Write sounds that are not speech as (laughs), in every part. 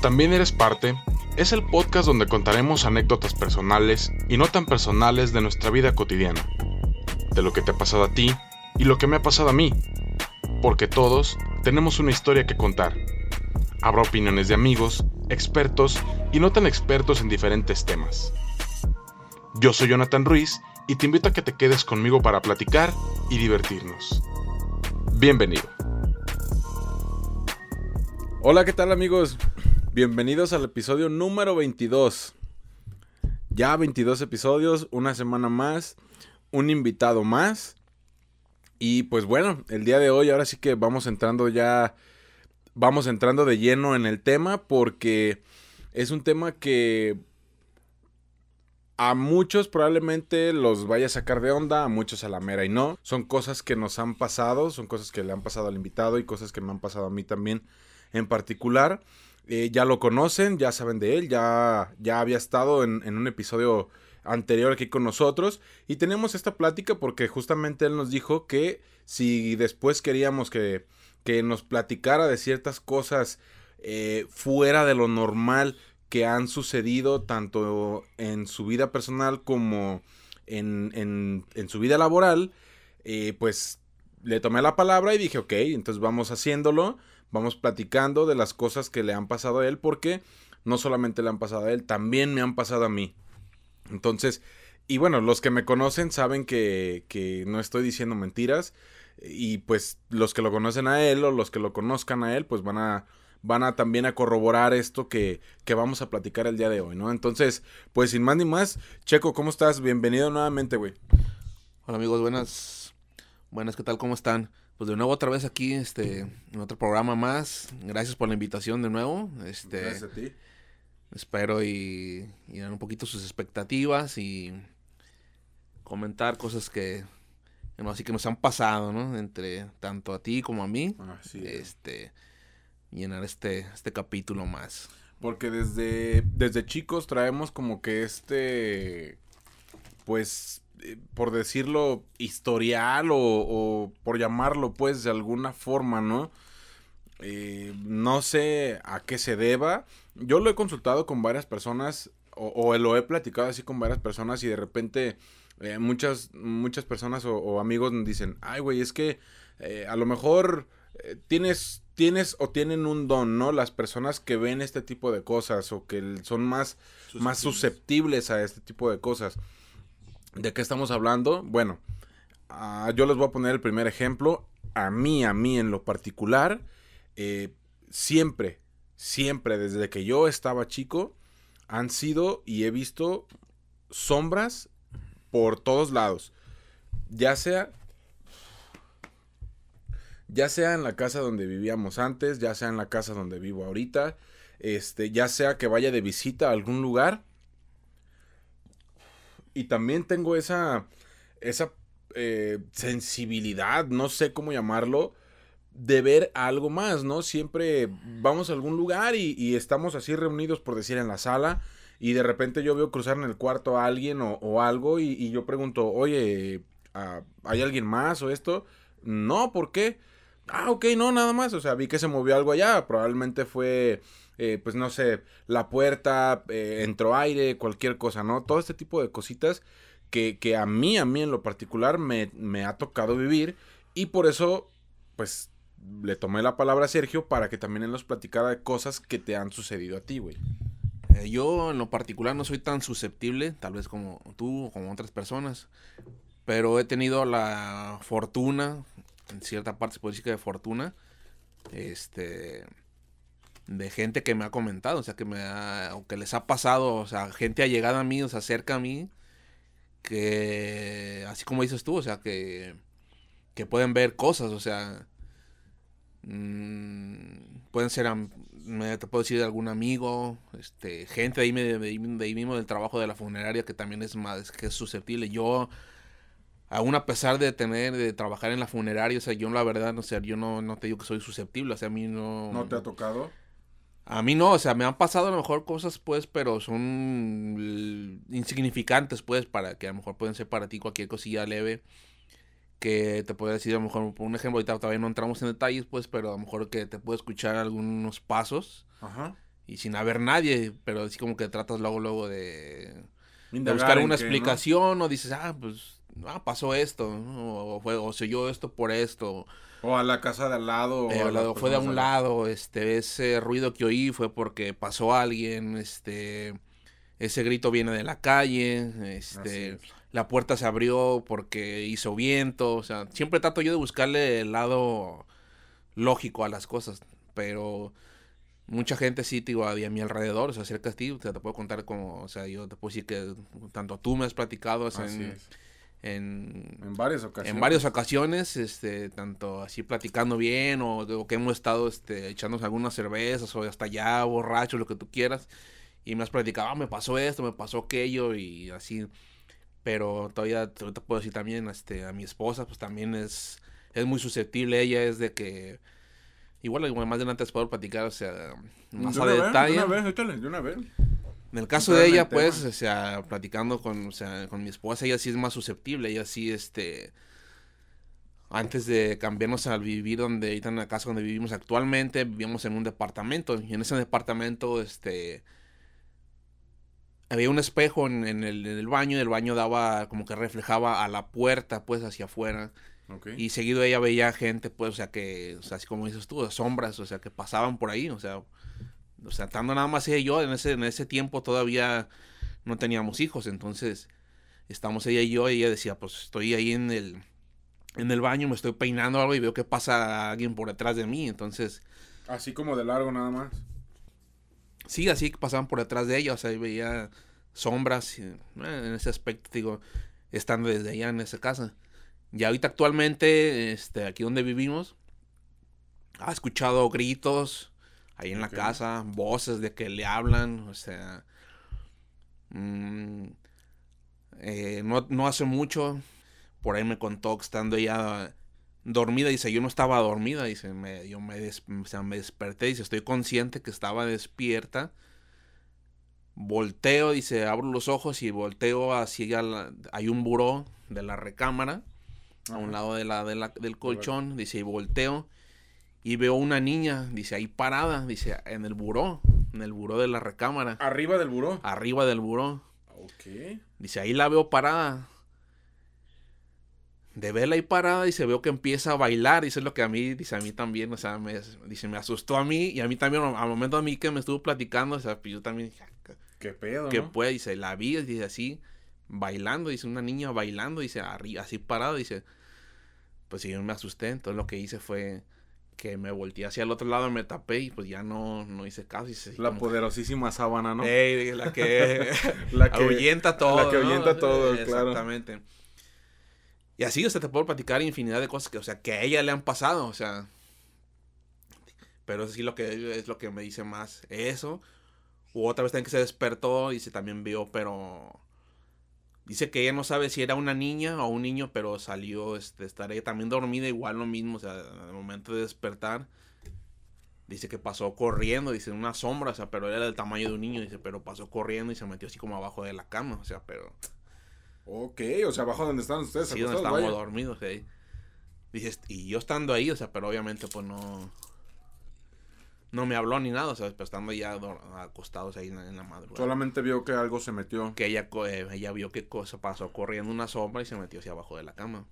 También eres parte es el podcast donde contaremos anécdotas personales y no tan personales de nuestra vida cotidiana, de lo que te ha pasado a ti y lo que me ha pasado a mí, porque todos tenemos una historia que contar. Habrá opiniones de amigos, expertos y no tan expertos en diferentes temas. Yo soy Jonathan Ruiz y te invito a que te quedes conmigo para platicar y divertirnos. Bienvenido. Hola, ¿qué tal amigos? Bienvenidos al episodio número 22. Ya 22 episodios, una semana más, un invitado más. Y pues bueno, el día de hoy ahora sí que vamos entrando ya, vamos entrando de lleno en el tema porque es un tema que a muchos probablemente los vaya a sacar de onda, a muchos a la mera y no. Son cosas que nos han pasado, son cosas que le han pasado al invitado y cosas que me han pasado a mí también en particular. Eh, ya lo conocen, ya saben de él, ya, ya había estado en, un episodio anterior aquí con nosotros. Y tenemos esta plática porque justamente él nos dijo que si después queríamos que, que nos platicara de ciertas cosas eh, fuera de lo normal que han sucedido tanto en su vida personal como en, en, su vida laboral, eh, pues le tomé la palabra y dije, ok, entonces vamos haciéndolo vamos platicando de las cosas que le han pasado a él, porque no solamente le han pasado a él, también me han pasado a mí. Entonces, y bueno, los que me conocen saben que, que no estoy diciendo mentiras. Y pues los que lo conocen a él o los que lo conozcan a él, pues van a, van a también a corroborar esto que, que vamos a platicar el día de hoy, ¿no? Entonces, pues sin más ni más, Checo, ¿cómo estás? Bienvenido nuevamente, güey. Hola amigos, buenas. Buenas, ¿qué tal? ¿Cómo están? Pues de nuevo otra vez aquí, este, en otro programa más. Gracias por la invitación de nuevo. Este, Gracias a ti. Espero y, y dar un poquito sus expectativas y comentar cosas que, así que nos han pasado, ¿no? Entre tanto a ti como a mí. Así este, llenar este, este capítulo más. Porque desde, desde chicos traemos como que este, pues eh, por decirlo, historial o, por llamarlo pues de alguna forma, ¿no? Eh, no sé a qué se deba. Yo lo he consultado con varias personas o, lo he platicado así con varias personas y de repente eh, muchas, muchas personas o, amigos me dicen, ay güey, es que a lo mejor tienes, tienes o tienen un don, ¿no? Las personas que ven este tipo de cosas o que son más, más susceptibles a este tipo de cosas. ¿De qué estamos hablando? Bueno, ah, yo les voy a poner el primer ejemplo. A mí, a mí en lo particular, eh, siempre, siempre desde que yo estaba chico, han sido y he visto sombras por todos lados. Ya sea ya sea en la casa donde vivíamos antes, ya sea en la casa donde vivo ahorita, este, ya sea que vaya de visita a algún lugar, y también tengo esa, esa eh, sensibilidad, no sé cómo llamarlo, de ver algo más, ¿no? Siempre vamos a algún lugar y, estamos así reunidos, por decir, en la sala, y de repente yo veo cruzar en el cuarto a alguien o, algo, y, yo pregunto, oye, ah, ¿hay alguien más o esto? No, ¿por qué? Ah, ok, no, nada más, o sea, vi que se movió algo allá, probablemente fue eh, pues no sé, la puerta, eh, aire, cualquier cosa, ¿no? Todo este tipo de cositas que, que a mí, a mí en lo particular me, me ha tocado vivir y por eso, pues le tomé la palabra a Sergio para que también él nos platicara de cosas que te han sucedido a ti, güey. Eh, yo en lo particular no soy tan susceptible, tal vez como tú o como otras personas, pero he tenido la fortuna, en cierta parte se puede decir que de fortuna, este, de gente que me ha comentado, o sea, que me ha, o que les ha pasado, o sea, gente ha llegado a mí, o se acerca a mí, que, así como dices tú, o sea, que, que pueden ver cosas, o sea, mmm, pueden ser, me, te puedo decir, de algún amigo, este, gente de ahí, de, ahí, mismo del trabajo de la funeraria, que también es más, que es susceptible. Yo, aún a pesar de tener, de trabajar en la funeraria, o sea, yo la verdad, o sea, yo no, no te digo que soy susceptible, o sea, a mí no... ¿No te ha tocado? A mí no, o sea, me han pasado a lo mejor cosas, pues, pero son insignificantes, pues, para que a lo mejor pueden ser para ti cualquier cosilla leve. Que te puede decir, a lo mejor, por un ejemplo, ahorita todavía no entramos en detalles, pues, pero a lo mejor que te puede escuchar algunos pasos. Ajá. y sin haber nadie, pero así como que tratas luego, luego de, de buscar una explicación o dices, ah, pues, ah, pasó esto, o, fue, o se oyó esto por esto. O a la casa de al lado. Eh, o fue de un lado, este, ese ruido que oí fue porque pasó alguien, este, ese grito viene de la calle, este, la puerta se abrió porque hizo viento, o sea, siempre trato yo de buscarle el lado lógico a las cosas, pero mucha gente sí, digo, a mi alrededor, o sea, cerca de ti, o sea, te puedo contar como, o sea, yo te puedo decir que tanto tú me has platicado en, en, en, varias ocasiones. En varias ocasiones, este, tanto así platicando bien o, que hemos estado este, echándonos algunas cervezas o hasta ya borracho, lo que tú quieras, y me has platicado, ah, me pasó esto, me pasó aquello y así. Pero todavía te, te puedo decir también, este, a mi esposa, pues también es, es muy susceptible, ella es de que Igual, más adelante puedo platicar, o sea, más a detalle. de una vez, de una vez. En el caso de ella, pues, o sea, platicando con, o sea, con mi esposa, ella sí es más susceptible, ella sí, este, antes de cambiarnos a vivir donde, ahorita en la casa donde vivimos actualmente, vivíamos en un departamento, y en ese departamento, este, había un espejo en, el, en el baño, y el baño daba, como que reflejaba a la puerta, pues, hacia afuera. Y seguido ella veía gente, pues, o sea, que, o sea, así como dices tú, sombras, o sea, que pasaban por ahí, o sea, o sea, estando nada más ella y yo, en ese, en ese tiempo todavía no teníamos hijos, entonces, estamos ella y yo, y ella decía, pues, estoy ahí en el, en el baño, me estoy peinando algo y veo que pasa alguien por detrás de mí, entonces... Así como de largo nada más. Sí, así que pasaban por detrás de ella, o sea, veía sombras, eh, en ese aspecto, digo, estando desde allá en esa casa. Y ahorita actualmente, este, aquí donde vivimos, ha escuchado gritos ahí en la casa, voces de que le hablan, o sea, mm, eh, no, hace mucho, por ahí me contó que estando ella dormida, dice, yo no estaba dormida, dice, me, yo me, me desperté, dice, estoy consciente que estaba despierta, volteo, dice, abro los ojos y volteo hacia, la, hay un buró de la recámara, a un lado de la, del colchón, dice, y volteo y veo una niña, dice, ahí parada, dice, en el buró, en el buró de la recámara. ¿Arriba del buró? Arriba del buró. Ok. Dice, ahí la veo parada. De verla ahí parada, dice, veo que empieza a bailar, dice lo que a mí, dice, a mí también, o sea, me, dice, me asustó a mí y a mí también, al momento a mí que me estuvo platicando, o sea, pues yo también dije, ah, ¿qué pedo? ¿Qué puede? Dice, la vi, dice, así, bailando, dice, una niña bailando, dice, así parada, dice, pues sí, yo me asusté. Entonces lo que hice fue que me volteé hacia el otro lado, me tapé y pues ya no, no hice caso. la poderosísima sábana, ¿no? la que, (laughs) la que ahuyenta todo. La que ahuyenta todo, claro. Exactamente. Y así, o sea, te puedo platicar infinidad de cosas que, o sea, que a ella le han pasado, o sea. Pero sí lo que es lo que me dice más eso. U otra vez también que se despertó y se también vio, pero Dice que ella no sabe si era una niña o un niño, pero salió, este, estaré también dormida, igual lo mismo, o sea, al momento de despertar, dice que pasó corriendo, dice una sombra, o sea, pero era del tamaño de un niño, dice, pero pasó corriendo y se metió así como abajo de la cama, o sea, pero... Ok, o sea, abajo donde están ustedes. Sí, donde estábamos dormidos, ahí. Dice, y yo estando ahí, o sea, pero obviamente pues no no me habló ni nada, o sea, pero estando ya acostados ahí en, la madrugada. Solamente vio que algo se metió. Que ella, eh, ella vio que cosa pasó corriendo una sombra y se metió hacia abajo de la cama.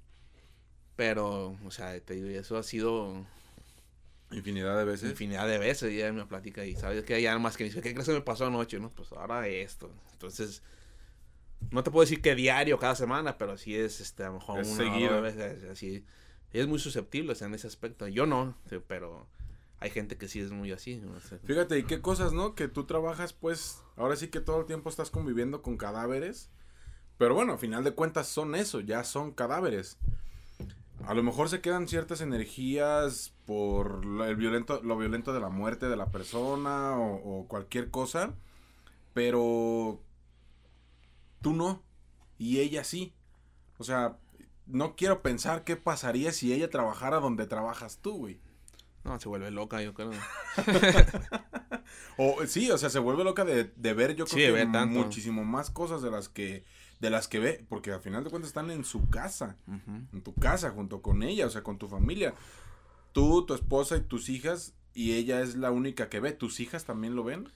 Pero, o sea, te digo, eso ha sido... Infinidad de veces. Infinidad de veces, y ella me platica y sabes que hay almas que me dicen, ¿qué crees que me pasó anoche? No, pues ahora esto. Entonces, no te puedo decir que diario, cada semana, pero sí es, este, a lo mejor una seguido. veces, así. Es muy susceptible, o sea, en ese aspecto. Yo no, pero hay gente que sí es muy así. Fíjate, y qué cosas, ¿no? Que tú trabajas, pues, ahora sí que todo el tiempo estás conviviendo con cadáveres. Pero bueno, al final de cuentas son eso, ya son cadáveres. A lo mejor se quedan ciertas energías por el violento, lo violento de la muerte de la persona o, o cualquier cosa. Pero tú no. Y ella sí. O sea, no quiero pensar qué pasaría si ella trabajara donde trabajas tú, güey. No, se vuelve loca, yo creo. (laughs) o sí, o sea, se vuelve loca de, ver, yo creo que muchísimo más cosas de las que de las que ve, porque al final de cuentas están en su casa, en tu casa junto con ella, o sea, con tu familia. Tú, tu esposa y tus hijas y ella es la única que ve. ¿Tus hijas también lo ven?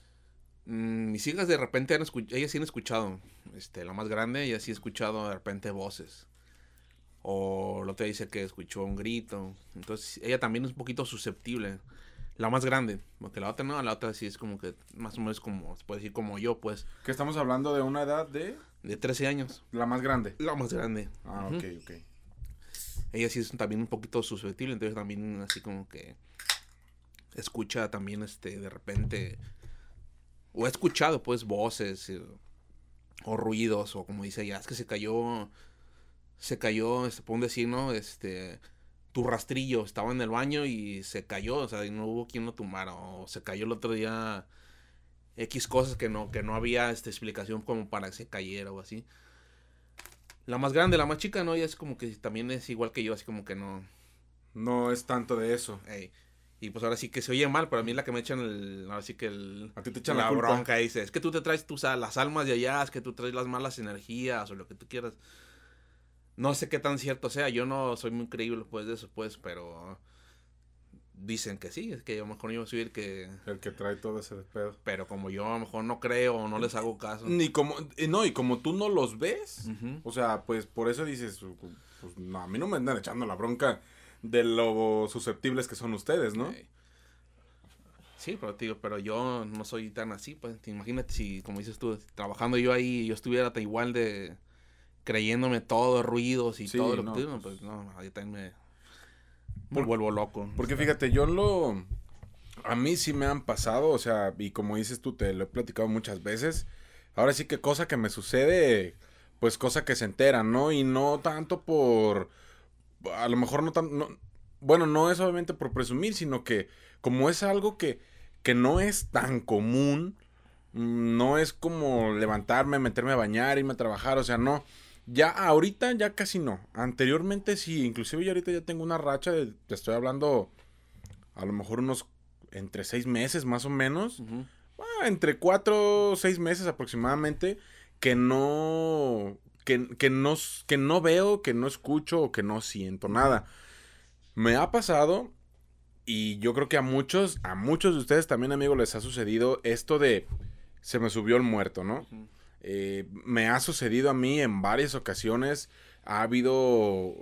Mm, mis hijas de repente han escuchado, ellas sí han escuchado, este, la más grande, ella sí ha escuchado de repente voces. O la otra dice que escuchó un grito. Entonces ella también es un poquito susceptible. La más grande, porque la otra no, la otra sí es como que más o menos como, se puede decir como yo, pues. Que estamos hablando de una edad de... De 13 años. La más grande. La más grande. Ah, ok, ok. Ella sí es también un poquito susceptible, entonces también así como que escucha también este de repente o he escuchado pues voces eh, o ruidos o como dice ella, es que se cayó se cayó, este, por un decir, ¿no? Este, tu rastrillo estaba en el baño y se cayó, o sea, y no hubo quien lo tumbara, o se cayó el otro día X cosas que no, que no había esta explicación como para que se cayera o así. La más grande, la más chica, ¿no? Ella es como que también es igual que yo, así como que no. No es tanto de eso. Y pues ahora sí que se oye mal, pero a mí es la que me echan el. Ahora sí que el. A ti te echan la, bronca. dice: Es que tú te traes tus, las almas de allá, es que tú traes las malas energías o lo que tú quieras. No sé qué tan cierto sea, yo no soy muy creíble pues de eso, pues, pero dicen que sí, es que a lo mejor yo soy el que... El que trae todo ese pedo. Pero como yo a lo mejor no creo o no les hago caso. Ni como, no, y como tú no los ves, o sea, pues por eso dices, pues, no, a mí no me andan echando la bronca de lo susceptibles que son ustedes, ¿no? Sí, pero tío, pero yo no soy tan así, pues imagínate si, como dices tú, trabajando yo ahí, yo estuviera igual de creyéndome todo, ruidos y todo lo que pues, pues no, ahí también me, vuelvo loco. Porque fíjate, yo lo... A mí sí me han pasado, o sea, y como dices tú, te lo he platicado muchas veces. Ahora sí que cosa que me sucede, pues cosa que se entera, ¿no? Y no tanto por... A lo mejor no tan... bueno, no es obviamente por presumir, sino que como es algo que, que no es tan común, mm, no es como levantarme, meterme a bañar, irme a trabajar, o sea, no. Ya ahorita ya casi no. Anteriormente sí, inclusive yo ahorita ya tengo una racha de, te estoy hablando a lo mejor unos entre seis meses más o menos. Ah, entre cuatro o seis meses aproximadamente que no, que, que, no, que no veo, que no escucho o que no siento nada. Me ha pasado y yo creo que a muchos, a muchos de ustedes también amigos les ha sucedido esto de se me subió el muerto, ¿no? Eh, me ha sucedido a mí en varias ocasiones. Ha habido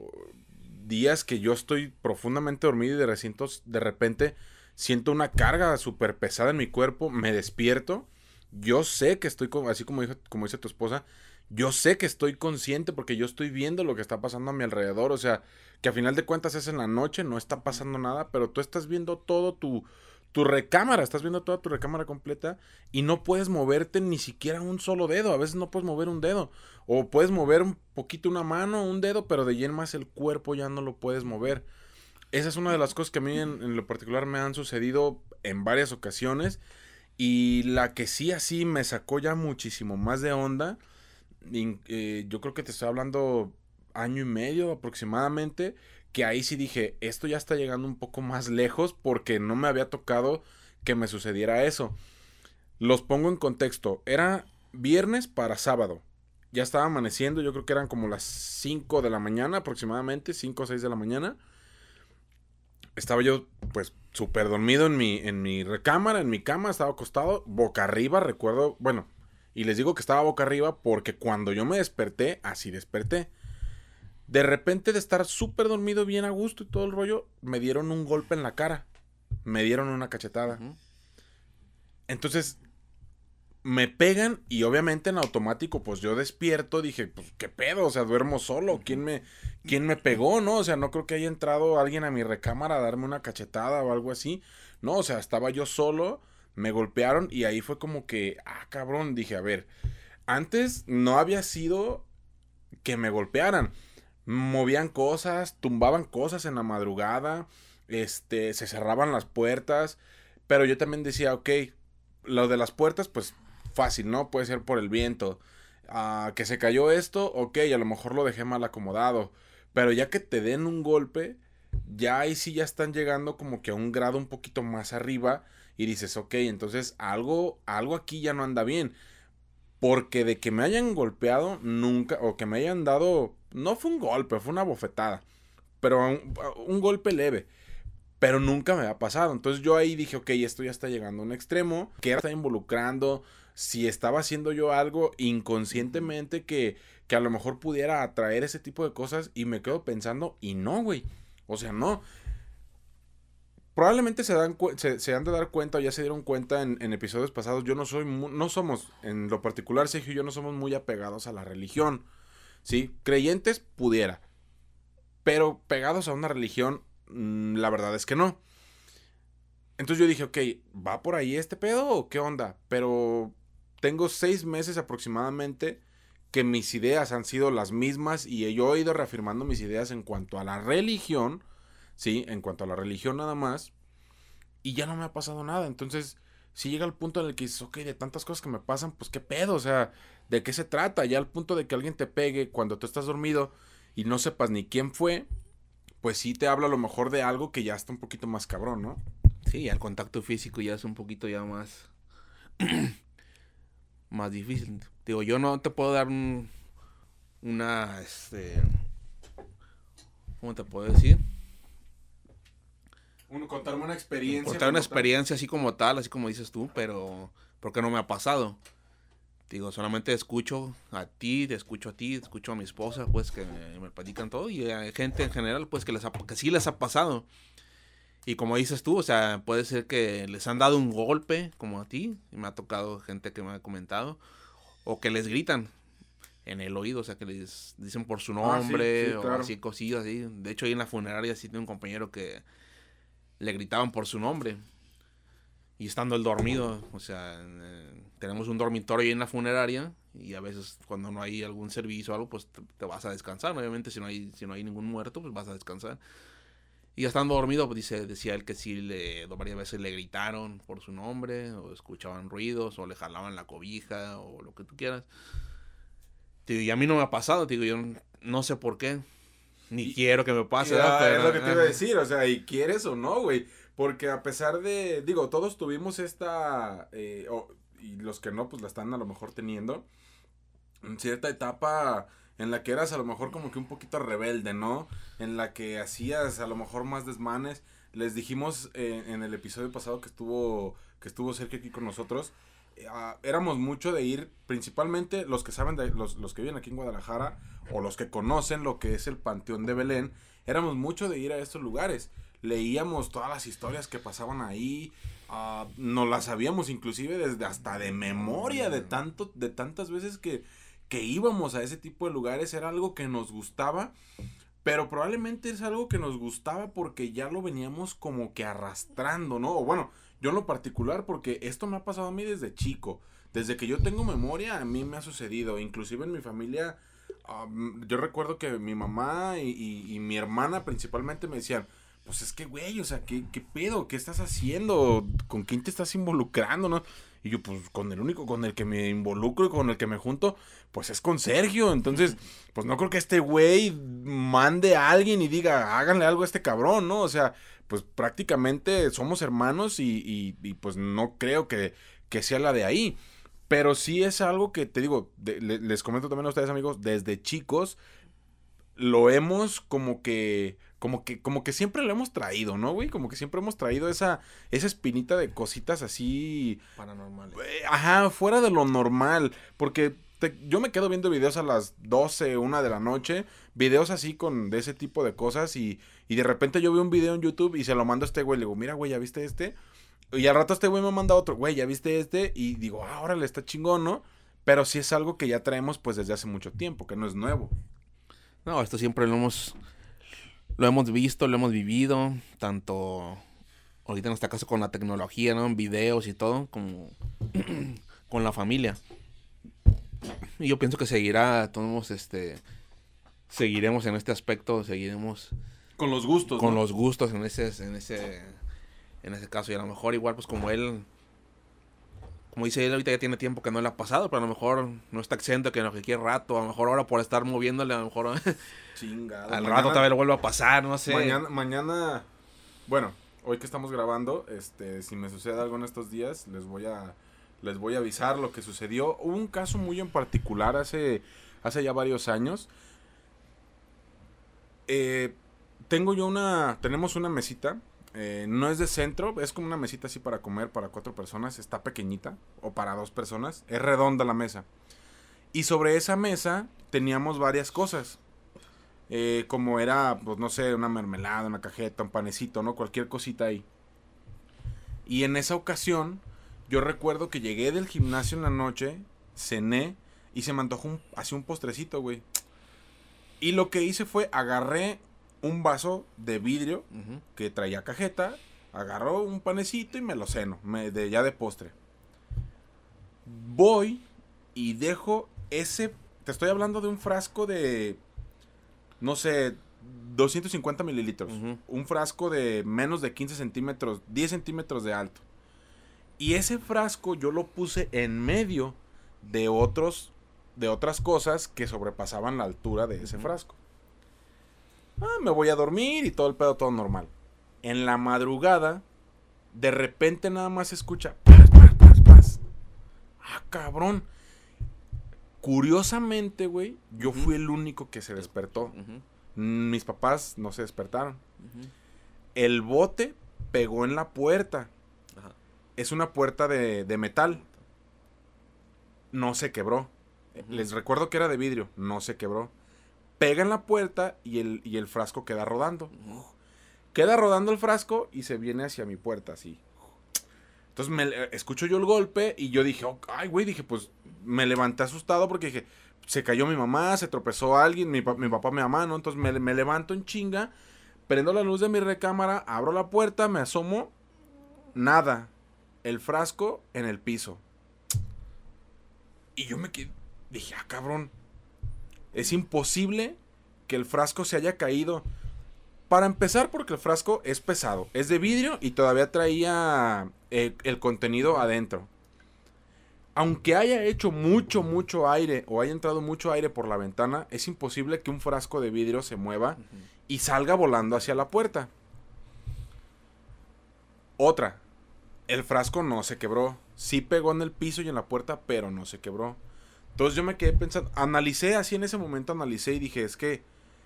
días que yo estoy profundamente dormido y de, recintos, de repente siento una carga súper pesada en mi cuerpo, me despierto. Yo sé que estoy, así como, como dice tu esposa, yo sé que estoy consciente porque yo estoy viendo lo que está pasando a mi alrededor. O sea, que a final de cuentas es en la noche, no está pasando nada, pero tú estás viendo todo tu, tu recámara, estás viendo toda tu recámara completa y no puedes moverte ni siquiera un solo dedo. A veces no puedes mover un dedo. O puedes mover un poquito una mano, un dedo, pero de lleno más el cuerpo ya no lo puedes mover. Esa es una de las cosas que a mí en, lo particular me han sucedido en varias ocasiones. Y la que sí así me sacó ya muchísimo más de onda. Eh, yo creo que te estoy hablando año y medio aproximadamente que ahí sí dije, esto ya está llegando un poco más lejos porque no me había tocado que me sucediera eso. Los pongo en contexto, era viernes para sábado. Ya estaba amaneciendo, yo creo que eran como las 5 de la mañana aproximadamente, 5 o 6 de la mañana. Estaba yo pues súper dormido en mi, en mi recámara, en mi cama, estaba acostado, boca arriba, recuerdo, bueno, y les digo que estaba boca arriba porque cuando yo me desperté, así desperté. De repente de estar súper dormido, bien a gusto y todo el rollo, me dieron un golpe en la cara. Me dieron una cachetada. Entonces, me pegan y obviamente en automático, pues yo despierto, dije, pues qué pedo, o sea, duermo solo, ¿quién me, quién me pegó, no? O sea, no creo que haya entrado alguien a mi recámara a darme una cachetada o algo así. No, o sea, estaba yo solo, me golpearon y ahí fue como que, ah, cabrón, dije, a ver, antes no había sido que me golpearan movían cosas, tumbaban cosas en la madrugada, este, se cerraban las puertas, pero yo también decía, ok, lo de las puertas, pues fácil, ¿no? Puede ser por el viento. Ah, que se cayó esto, ok, a lo mejor lo dejé mal acomodado, pero ya que te den un golpe, ya ahí sí ya están llegando como que a un grado un poquito más arriba y dices, ok, entonces algo, algo aquí ya no anda bien. Porque de que me hayan golpeado nunca, o que me hayan dado no fue un golpe, fue una bofetada. Pero un, golpe leve. pero nunca me había pasado. Entonces yo ahí dije, ok, esto ya está llegando a un extremo, que está involucrando, si estaba haciendo yo algo inconscientemente que, que a lo mejor pudiera atraer ese tipo de cosas y me quedo pensando, y no, güey. O sea, no. Probablemente se, dan se, han de dar cuenta o ya se dieron cuenta en, episodios pasados. Yo no soy, no somos, en lo particular, Sergio y yo no somos muy apegados a la religión. ¿Sí? Creyentes pudiera. Pero pegados a una religión, mm, la verdad es que no. Entonces yo dije, ok, ¿va por ahí este pedo o qué onda? Pero tengo seis meses aproximadamente que mis ideas han sido las mismas y yo he ido reafirmando mis ideas en cuanto a la religión ¿sí? En cuanto a la religión nada más. Y ya no me ha pasado nada. Entonces, si llega el punto en el que dices, ok, de tantas cosas que me pasan, pues qué pedo, o sea, ¿de qué se trata? Ya al punto de que alguien te pegue cuando tú estás dormido y no sepas ni quién fue, pues sí te habla a lo mejor de algo que ya está un poquito más cabrón, ¿no? Sí, el contacto físico ya es un poquito ya más... (clears throat) más difícil. Digo, yo no te puedo dar un... Una, este... ¿Cómo te puedo decir? Contarme una experiencia. Contar una experiencia así como tal, así como dices tú, pero porque no me ha pasado. Digo, solamente escucho a ti, te escucho a ti, te escucho a mi esposa, pues que me, platican todo y hay gente en general, pues que, les que sí les ha pasado. Y como dices tú, o sea, puede ser que les han dado un golpe, como a ti, y me ha tocado gente que me ha comentado, o que les gritan en el oído, o sea, que les dicen por su ah, nombre, o así cosillas así. De hecho, ahí en la funeraria sí tengo un compañero que le gritaban por su nombre. Y estando él dormido, o sea, eh, tenemos un dormitorio en la funeraria y a veces cuando no hay algún servicio o algo, pues te, vas a descansar. Obviamente si no hay si no hay ningún muerto, pues vas a descansar. Y estando dormido, pues dice, decía él que sí, le, varias veces le gritaron por su nombre, o escuchaban ruidos, o le jalaban la cobija, o lo que tú quieras. y a mí no me ha pasado, digo, yo no sé por qué. Ni quiero que me pase. es lo que te iba a decir, o sea, y quieres o no, güey. Porque a pesar de, digo, todos tuvimos esta, eh, y los que no, pues la están a lo mejor teniendo, en cierta etapa en la que eras a lo mejor como que un poquito rebelde, ¿no? En la que hacías a lo mejor más desmanes. Les dijimos eh, en el episodio pasado que estuvo, que estuvo Sergio aquí con nosotros, Ah, éramos mucho de ir, principalmente los que saben, de, los, los que viven aquí en Guadalajara o los que conocen lo que es el Panteón de Belén, éramos mucho de ir a estos lugares. Leíamos todas las historias que pasaban ahí, uh, nos las sabíamos inclusive desde hasta de memoria de tanto, de tantas veces que, que íbamos a ese tipo de lugares, era algo que nos gustaba, pero probablemente es algo que nos gustaba porque ya lo veníamos como que arrastrando, ¿no? O bueno, yo en lo particular, porque esto me ha pasado a mí desde chico. Desde que yo tengo memoria, a mí me ha sucedido. Inclusive en mi familia, yo recuerdo que mi mamá y, mi hermana principalmente me decían, pues es que, güey, o sea, ¿qué, ¿qué pedo? ¿Qué estás haciendo? ¿Con quién te estás involucrando? ¿No? Y yo, pues con el único con el que me involucro y con el que me junto, pues es con Sergio. Entonces, (laughs) pues no creo que este güey mande a alguien y diga, háganle algo a este cabrón, ¿no? O sea, pues prácticamente somos hermanos y, y, pues no creo que, que, sea la de ahí. Pero sí es algo que te digo, les comento también a ustedes amigos, desde chicos lo hemos como que como que como que siempre lo hemos traído, ¿no, güey? Como que siempre hemos traído esa esa espinita de cositas así paranormales. Eh, ajá, fuera de lo normal, porque yo me quedo viendo videos a las 12, una de la noche, videos así con de ese tipo de cosas y, y de repente yo veo un video en YouTube y se lo mando a este güey, le digo, mira güey, ¿ya viste este? Y al rato este güey me manda otro, güey, ¿ya viste este? Y digo, ah, órale, está chingón, ¿no? Pero sí es algo que ya traemos pues desde hace mucho tiempo, que no es nuevo. No, esto siempre lo hemos, lo hemos visto, lo hemos vivido, tanto ahorita en este caso con la tecnología, ¿no? En videos y todo, como (clears throat) con la familia. Y yo pienso que seguirá, todos este, seguiremos en este aspecto, seguiremos con los gustos, con los gustos en ese, en ese, en ese caso y a lo mejor igual pues como él, como dice él ahorita ya tiene tiempo que no le ha pasado, pero a lo mejor no está exento que en cualquier rato, a lo mejor ahora por estar moviéndole a lo mejor (laughs) Chingado. al rato tal vez lo vuelva a pasar, no sé. Mañana, mañana, bueno, hoy que estamos grabando, este, si me sucede algo en estos días, les voy a les voy a avisar lo que sucedió. Hubo un caso muy en particular hace, hace ya varios años. Eh, tengo yo una, tenemos una mesita eh, no es de centro, es como una mesita así para comer para cuatro personas, está pequeñita, o para dos personas, es redonda la mesa. Y sobre esa mesa teníamos varias cosas. Eh, como era, pues no sé, una mermelada, una cajeta, un panecito, ¿no? Cualquier cosita ahí. Y en esa ocasión, yo recuerdo que llegué del gimnasio en la noche, cené y se me antojó un, así un postrecito, güey. Y lo que hice fue agarré un vaso de vidrio que traía cajeta, agarró un panecito y me lo ceno, me, de, ya de postre. Voy y dejo ese, te estoy hablando de un frasco de, no sé, 250 mililitros. Un frasco de menos de 15 centímetros, 10 centímetros de alto. Y ese frasco yo lo puse en medio de otros, de otras cosas que sobrepasaban la altura de ese frasco. Ah, me voy a dormir y todo el pedo todo normal. En la madrugada, de repente nada más se escucha paz, paz, paz, paz. Ah, cabrón. Curiosamente, güey, yo fui el único que se despertó. Mis papás no se despertaron. El bote pegó en la puerta. Es una puerta de, de metal. No se quebró. Les recuerdo que era de vidrio. No se quebró. Pega en la puerta y el, y el frasco queda rodando. Queda rodando el frasco y se viene hacia mi puerta, así. Entonces eh, escucho yo el golpe y yo dije, ay, güey, dije, pues me levanté asustado porque dije, se cayó mi mamá, se tropezó alguien, mi, mi papá, mi mamá, ¿no? Entonces me, me levanto en chinga, prendo la luz de mi recámara, abro la puerta, me asomo, nada, el frasco en el piso. Y yo me quedé, dije, ah, cabrón, es imposible que el frasco se haya caído. Para empezar, porque el frasco es pesado, es de vidrio y todavía traía eh, el contenido adentro. Aunque haya hecho mucho, mucho aire o haya entrado mucho aire por la ventana, es imposible que un frasco de vidrio se mueva y salga volando hacia la puerta. Otra, el frasco no se quebró. Sí pegó en el piso y en la puerta, pero no se quebró. Entonces yo me quedé pensando, analicé así en ese momento, analicé y dije, es que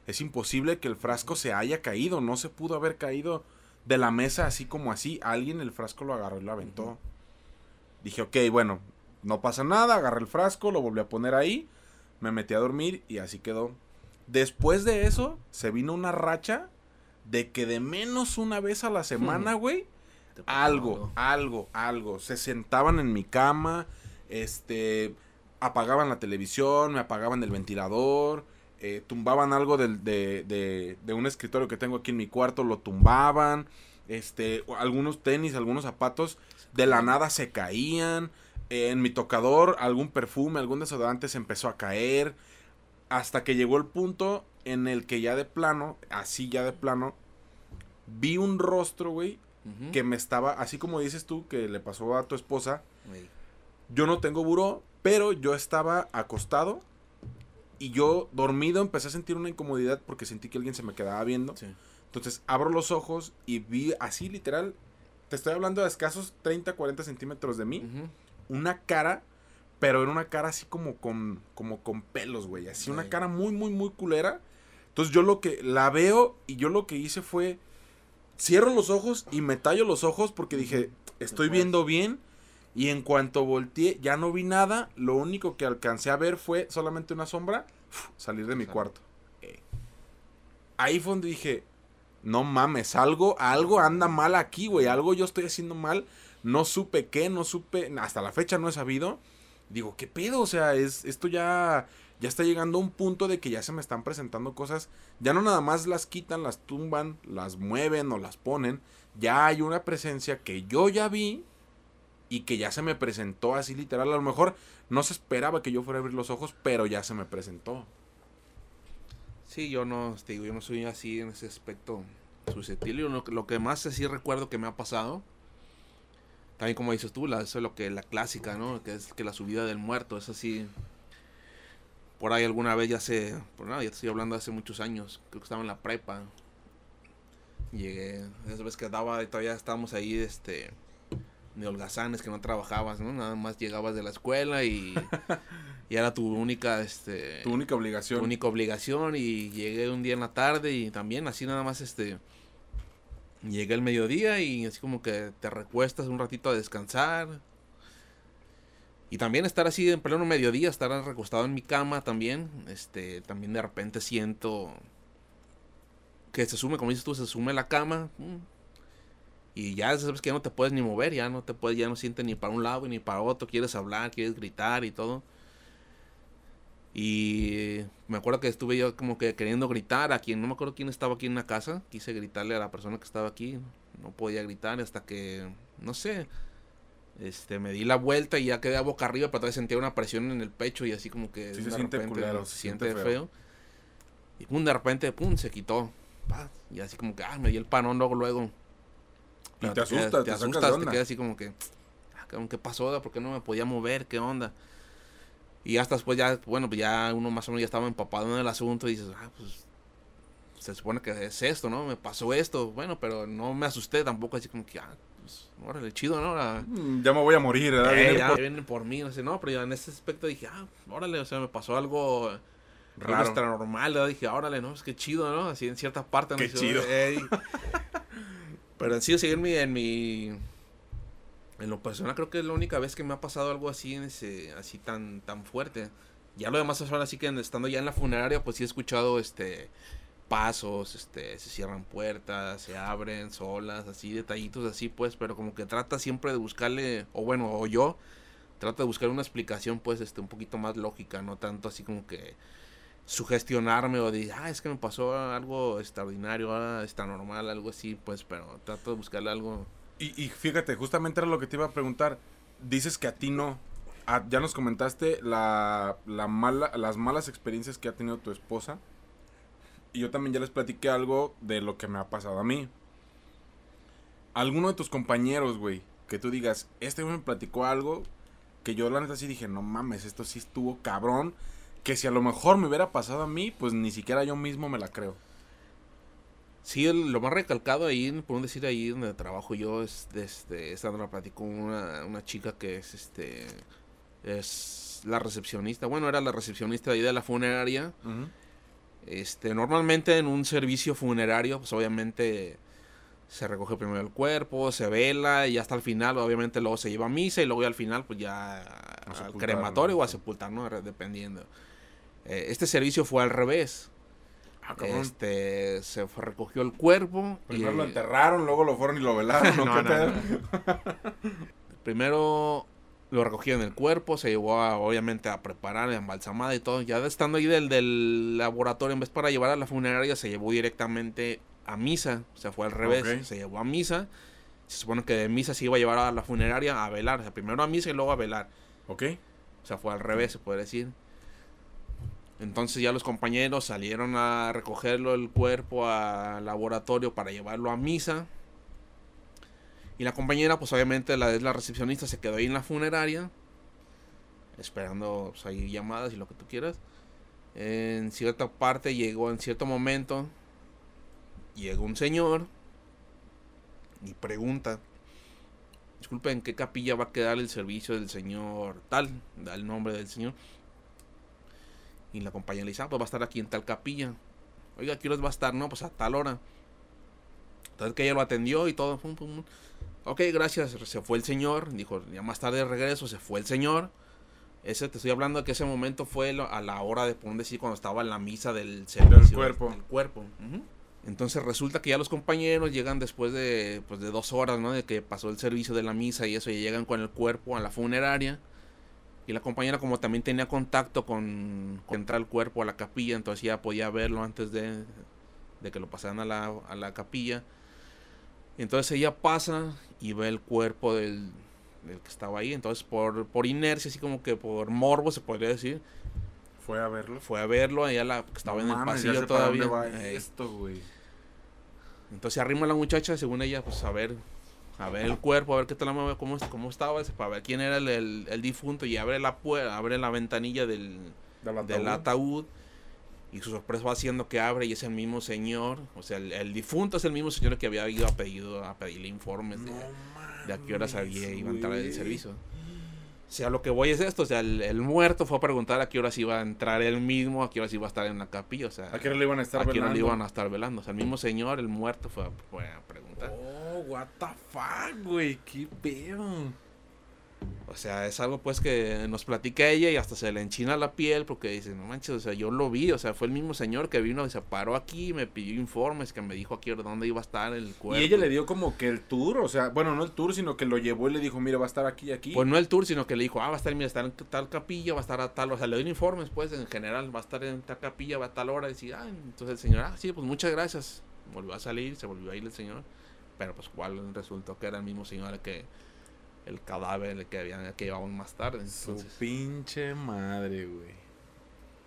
es imposible que el frasco se haya caído, no se pudo haber caído de la mesa así como así. Alguien el frasco lo agarró y lo aventó. Dije, ok, bueno, no pasa nada, agarré el frasco, lo volví a poner ahí, me metí a dormir y así quedó. Después de eso, se vino una racha de que de menos una vez a la semana, güey, algo, algo, algo. Se sentaban en mi cama, este, apagaban la televisión, me apagaban el ventilador, eh, tumbaban algo del- de, de- de un escritorio que tengo aquí en mi cuarto, lo tumbaban, este, algunos tenis, algunos zapatos, de la nada se caían. eh, en mi tocador, algún perfume, algún desodorante se empezó a caer. Hasta que llegó el punto en el que ya de plano, así ya de plano, vi un rostro, güey, que me estaba, así como dices tú, que le pasó a tu esposa, yo no tengo buró, pero yo estaba acostado y yo dormido empecé a sentir una incomodidad porque sentí que alguien se me quedaba viendo. Sí. Entonces abro los ojos y vi así literal, te estoy hablando de escasos 30, 40 centímetros de mí, una cara, pero era una cara así como con, como con pelos, güey, así una cara muy, muy, muy culera. Entonces yo lo que la veo y yo lo que hice fue cierro los ojos y me tallo los ojos porque dije, estoy viendo bien. Y en cuanto volteé, ya no vi nada. Lo único que alcancé a ver fue solamente una sombra uf, salir de mi cuarto. Eh. Ahí fue donde dije, no mames, algo, algo anda mal aquí, güey. Algo yo estoy haciendo mal. No supe qué, no supe, hasta la fecha no he sabido. Digo, ¿qué pedo? O sea, es, esto ya, ya está llegando a un punto de que ya se me están presentando cosas. Ya no nada más las quitan, las tumban, las mueven o las ponen. Ya hay una presencia que yo ya vi y que ya se me presentó así literal. A lo mejor no se esperaba que yo fuera a abrir los ojos, pero ya se me presentó. Sí, yo no, te digo, yo no soy así en ese aspecto susceptible. Lo, lo que más así recuerdo que me ha pasado, también como dices tú, la, eso es lo que la clásica, ¿no? Que es que la subida del muerto, es así. Por ahí alguna vez ya se, por nada, ya estoy hablando hace muchos años, creo que estaba en la prepa. Llegué, esa vez que daba, todavía estábamos ahí, este, de holgazanes que no trabajabas, ¿no? Nada más llegabas de la escuela y, (laughs) y era tu única, este, Tu única obligación. tu única obligación y llegué un día en la tarde y también así nada más este Llega el mediodía y así como que te recuestas un ratito a descansar. Y también estar así en pleno mediodía, estar recostado en mi cama también. Este, también de repente siento que se sume, como dices tú, se sume la cama. Y ya sabes que ya no te puedes ni mover, ya no te puedes, ya no sientes ni para un lado ni para otro, quieres hablar, quieres gritar y todo. Y me acuerdo que estuve yo como que queriendo gritar a quien, no me acuerdo quién estaba aquí en la casa, quise gritarle a la persona que estaba aquí, no podía gritar hasta que, no sé, este, me di la vuelta y ya quedé a boca arriba, pero todavía sentía una presión en el pecho y así como que Sí se siente repente culero, se se siente siente feo. feo. Y pum, de repente, pum, se quitó. Y así como que, ah, me di el panón luego, luego. Y Pero te quedas- asustas, te te asustas, de te onda. quedas así como que, ah, ¿qué pasó? ¿Por qué no me podía mover? ¿Qué onda? Y hasta después ya, bueno, pues ya uno más o menos ya estaba empapado en el asunto y dices, ah, pues se supone que es esto, ¿no? Me pasó esto, bueno, pero no me asusté tampoco, así como que, ah, pues, órale, chido, ¿no? Ahora, Mm, Ya me voy a morir, ¿verdad? eh, ya por- vienen por mí, no sé, no, pero ya en ese aspecto dije, ah, órale, o sea, me pasó algo Raro. Extra normal, ¿verdad? dije, órale, ¿no? Es que chido, ¿no? Así en cierta parte. ¿no? Qué chido. Pero sí, sí, en mi, en mi... En lo personal creo que es la única vez que me ha pasado algo así, así tan, tan fuerte. Ya lo demás es ahora sí que estando ya en la funeraria, pues sí he escuchado este pasos, este, se cierran puertas, se abren solas, así, detallitos así, pues, pero como que trata siempre de buscarle, o bueno, o yo, trato de buscar una explicación, pues, este, un poquito más lógica, no tanto así como que sugestionarme o de, ah, es que me pasó algo extraordinario, ah, está normal, algo así, pues, pero trato de buscarle algo. Y, y fíjate, justamente era lo que te iba a preguntar. Dices que a ti no. Ah, ya nos comentaste la, la mala, las malas experiencias que ha tenido tu esposa. Y yo también ya les platiqué algo de lo que me ha pasado a mí. Alguno de tus compañeros, güey, que tú digas, este me platicó algo que yo la neta sí dije, no mames, esto sí estuvo cabrón. Que si a lo mejor me hubiera pasado a mí, pues ni siquiera yo mismo me la creo. Sí, el- lo más recalcado ahí, por decir ahí donde trabajo yo, es, este, esta la platicó una, una chica que es, este, es la recepcionista, bueno, era la recepcionista ahí de la funeraria. Este, normalmente en un servicio funerario, pues obviamente se recoge primero el cuerpo, se vela y hasta el final, obviamente luego se lleva a misa y luego ya al final, pues ya al crematorio o a sepultar, ¿no? Dependiendo. Eh, este servicio fue al revés. Ah. Este, se fue- recogió el cuerpo. y- Primero lo enterraron, luego lo fueron y lo velaron. ¿no? (laughs) Primero lo recogieron el cuerpo, se llevó a, obviamente a preparar, a embalsamada y todo. Ya estando ahí del, del laboratorio, en vez para llevar a la funeraria, se llevó directamente a misa. O sea, fue al revés, se llevó a misa. Se supone que de misa se iba a llevar a la funeraria a velar. O sea, primero a misa y luego a velar. ¿Ok? O sea, fue al revés, se puede decir. Entonces ya los compañeros salieron a recogerlo el cuerpo al laboratorio para llevarlo a misa. Y la compañera, pues obviamente la es la recepcionista, se quedó ahí en la funeraria. Esperando pues, ahí llamadas y lo que tú quieras. En cierta parte llegó, en cierto momento, llegó un señor y pregunta. Disculpe, ¿en qué capilla va a quedar el servicio del señor tal? Da el nombre del señor. Y la compañera le dice, ah, pues va a estar aquí en tal capilla. Oiga, ¿qué horas va a estar? No, pues a tal hora. Entonces que ella lo atendió y todo. pum, pum, pum. Ok, gracias. Se fue el señor. Dijo, ya más tarde de regreso, se fue el señor. Ese te estoy hablando de que ese momento fue a la hora de poner decir cuando estaba en la misa del servicio. cuerpo. Del cuerpo. Entonces resulta que ya los compañeros llegan después de, pues, de dos horas, ¿no? De que pasó el servicio de la misa y eso, y llegan con el cuerpo a la funeraria. Y la compañera como también tenía contacto con, entrar el cuerpo a la capilla, entonces ya podía verlo antes de, de que lo pasaran a la, a la capilla. Entonces ella pasa y ve el cuerpo del, del que estaba ahí. Entonces por, por inercia, así como que por morbo se podría decir, Fue a verlo. fue a verlo allá la, que estaba No en el mames, pasillo todavía. dónde va Ey. esto, güey. Entonces arrima la muchacha, según ella, pues a ver, a ver el cuerpo, a ver qué tal, la- cómo, cómo estaba, para ver quién era el, el- el difunto y abre la puerta, abre la ventanilla del, Del del ataúd. y su sorpresa va haciendo que abre y es el mismo señor, o sea, el, el difunto es el mismo señor que había ido a pedido a pedirle informes de, de a qué horas mames, había iba a entrar el servicio. O sea, lo que voy es esto, o sea, el, el muerto fue a preguntar a qué horas iba a entrar él mismo, a qué horas iba a estar en la capilla, o sea, ¿A qué hora le iban a estar a qué hora le velando? iban a estar velando. O sea, el mismo señor, el muerto, fue a, fue a preguntar. Oh, what the fuck, güey, qué pedo. O sea, es algo pues que nos platica ella y hasta se le enchina la piel porque dice, no manches, o sea, yo lo vi, o sea, fue el mismo señor que vino y se paró aquí, me pidió informes, que me dijo aquí dónde iba a estar el cuerpo. Y ella le dio como que el tour, o sea, bueno, no el tour, sino que lo llevó y le dijo, mira, va a estar aquí y aquí. Pues no el tour, sino que le dijo, ah, va a estar, mira, estar en tal capilla, va a estar a tal, o sea, le dio informes, pues, en general, va a estar en tal capilla, va a tal hora, y decía, ah, entonces el señor, ah, sí, pues muchas gracias. Volvió a salir, se volvió a ir el señor, pero pues cuál resultó que era el mismo señor que el cadáver que habían que llevaban más tarde. Su pinche madre, güey.